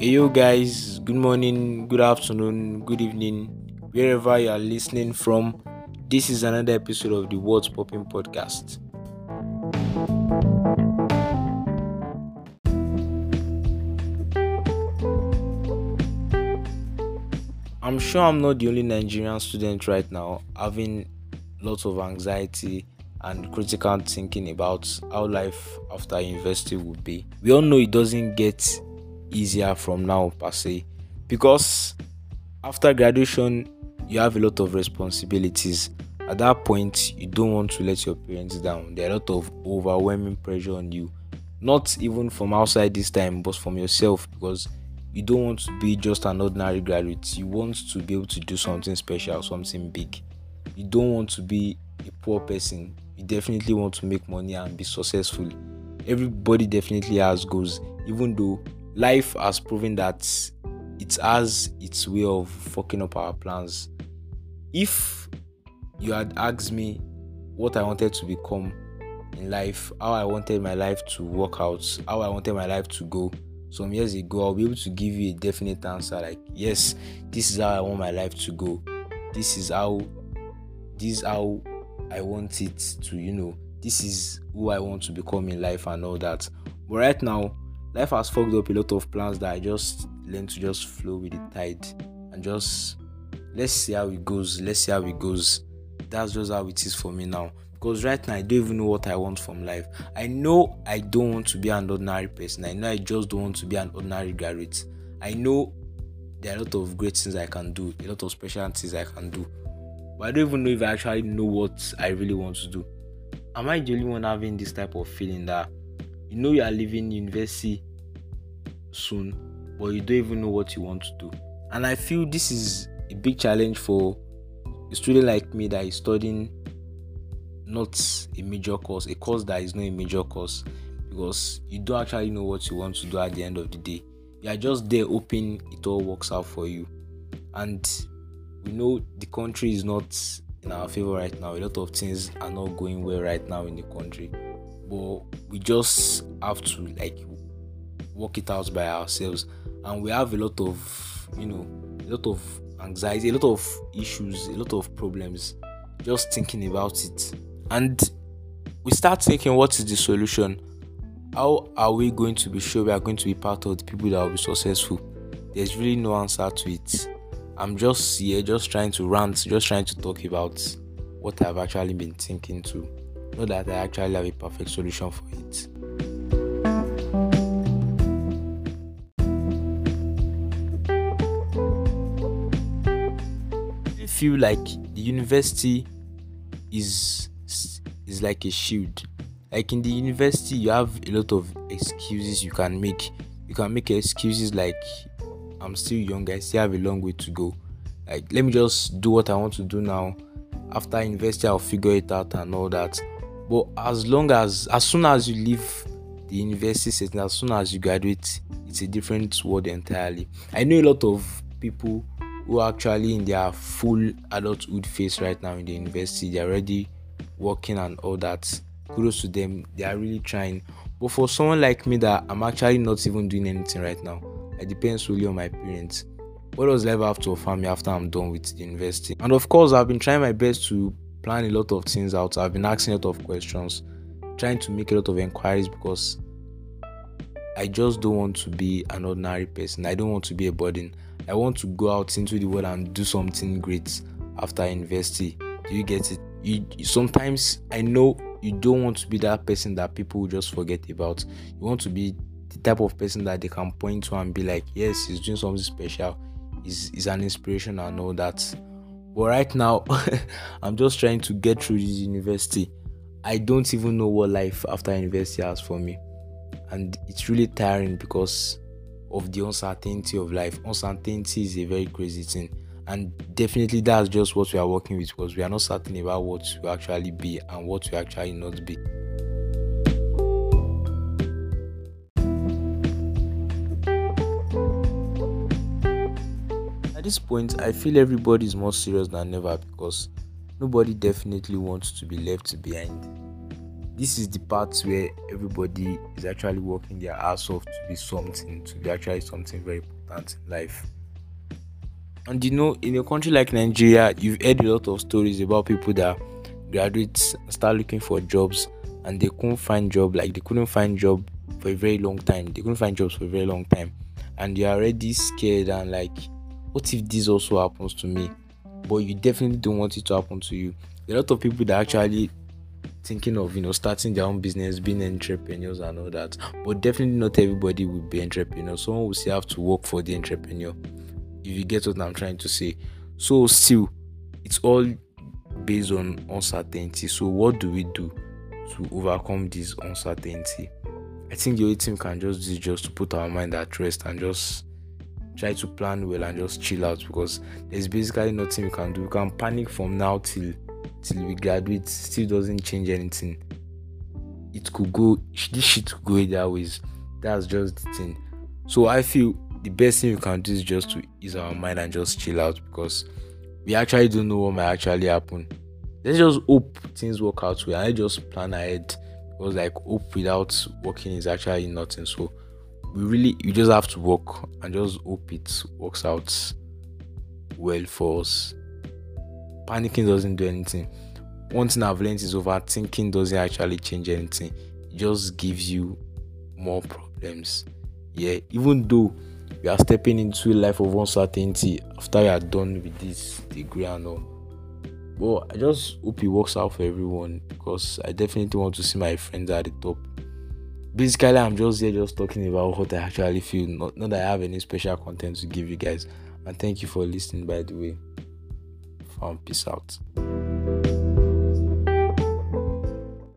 Hey, yo, guys, good morning, good afternoon, good evening, wherever you are listening from. This is another episode of the Words Popping podcast. I'm sure I'm not the only Nigerian student right now having lots of anxiety and critical thinking about how life after university would be. We all know it doesn't get easier from now per se. Because after graduation you have a lot of responsibilities. At that point you don't want to let your parents down. There are a lot of overwhelming pressure on you. Not even from outside this time but from yourself because you don't want to be just an ordinary graduate. You want to be able to do something special something big. You don't want to be a poor person. You definitely want to make money and be successful. Everybody definitely has goals even though life has proven that it has its way of fucking up our plans. If you had asked me what I wanted to become in life, how I wanted my life to work out, how I wanted my life to go some years ago, I'll be able to give you a definite answer like, yes, this is how I want my life to go. This is how this is how I want it to, you know, this is who I want to become in life and all that. But right now, life has fucked up a lot of plans that I just learned to just flow with the tide and just let's see how it goes. Let's see how it goes. That's just how it is for me now. Because right now I don't even know what I want from life. I know I don't want to be an ordinary person. I know I just don't want to be an ordinary graduate. I know there are a lot of great things I can do, a lot of special things I can do. But I don't even know if I actually know what I really want to do. Am I the only one having this type of feeling that you know you are leaving university soon, but you don't even know what you want to do. And I feel this is a big challenge for a student like me that is studying not a major course, a course that is not a major course, because you don't actually know what you want to do at the end of the day. You are just there hoping it all works out for you. And we know the country is not in our favor right now. A lot of things are not going well right now in the country but we just have to like work it out by ourselves. And we have a lot of you know a lot of anxiety a lot of issues a lot of problems just thinking about it. And we start thinking what is the solution? How are we going to be sure we are going to be part of the people that will be successful? There's really no answer to it. I'm just here just trying to rant just trying to talk about what i've actually been thinking to that I actually have a perfect solution for it. I feel like the university is is like a shield. Like in the university, you have a lot of excuses you can make. You can make excuses like I'm still young, I still have a long way to go. Like let me just do what I want to do now. After university, I'll figure it out and all that but as long as as soon as you leave the university setting as soon as you graduate it's a different world entirely. I know a lot of people who are actually in their full adulthood phase right now in the university. They're already working and all that. Kudos to them. They are really trying. But for someone like me that i'm actually not even doing anything right now it depends solely on my parents. What does life have to offer me after i'm done with the university? And of course i've been trying my best to plan a lot of things out. I've been asking a lot of questions, trying to make a lot of inquiries because I just don't want to be an ordinary person. I don't want to be a burden. I want to go out into the world and do something great after university. Do you get it? You sometimes I know you don't want to be that person that people just forget about. You want to be the type of person that they can point to and be like, yes, he's doing something special. He's, he's an inspiration and all that. But right now, I'm just trying to get through this university. I don't even know what life after university has for me. And it's really tiring because of the uncertainty of life. Uncertainty is a very crazy thing. And definitely that's just what we are working with because we are not certain about what we actually be and what we actually not be. This point, I feel everybody is more serious than ever because nobody definitely wants to be left behind. this is the part where everybody is actually working their ass off to be something, to be actually something very important in life. And you know, in a country like Nigeria, you've heard a lot of stories about people that graduate, start looking for jobs, and they couldn't find job. Like they couldn't find job for a very long time. They couldn't find jobs for a very long time, and you're already scared and like, what if this also happens to me? But you definitely don't want it to happen to you. a lot of people that actually thinking of you know starting their own business being entrepreneurs and all that but definitely not everybody will be entrepreneurs someone will still have to work for the entrepreneur if you get what I'm trying to say. So still, it's all based on uncertainty. So what do we do to overcome this uncertainty? I think the only thing can just do is just to put our mind at rest and just try to plan well and just chill out because there's basically nothing we can do. We can panic from now till till we graduate, still doesn't change anything. It could go this shit could go either ways. That's just the thing. So I feel the best thing you can do is just to ease our mind and just chill out because we actually don't know what might actually happen. Let's just hope things work out well. I just plan ahead because like hope without working is actually nothing. So we really you just have to work and just hope it works out well for us. Panicking doesn't do anything. One thing I've learned is overthinking doesn't actually change anything. It just gives you more problems. Yeah, even though we are stepping into a life of uncertainty after we are done with this degree and all. But I just hope it works out for everyone because I definitely want to see my friends at the top. Basically, I'm just here just talking about what I actually feel, not, not that I have any special content to give you guys. And thank you for listening, by the way. Found peace out.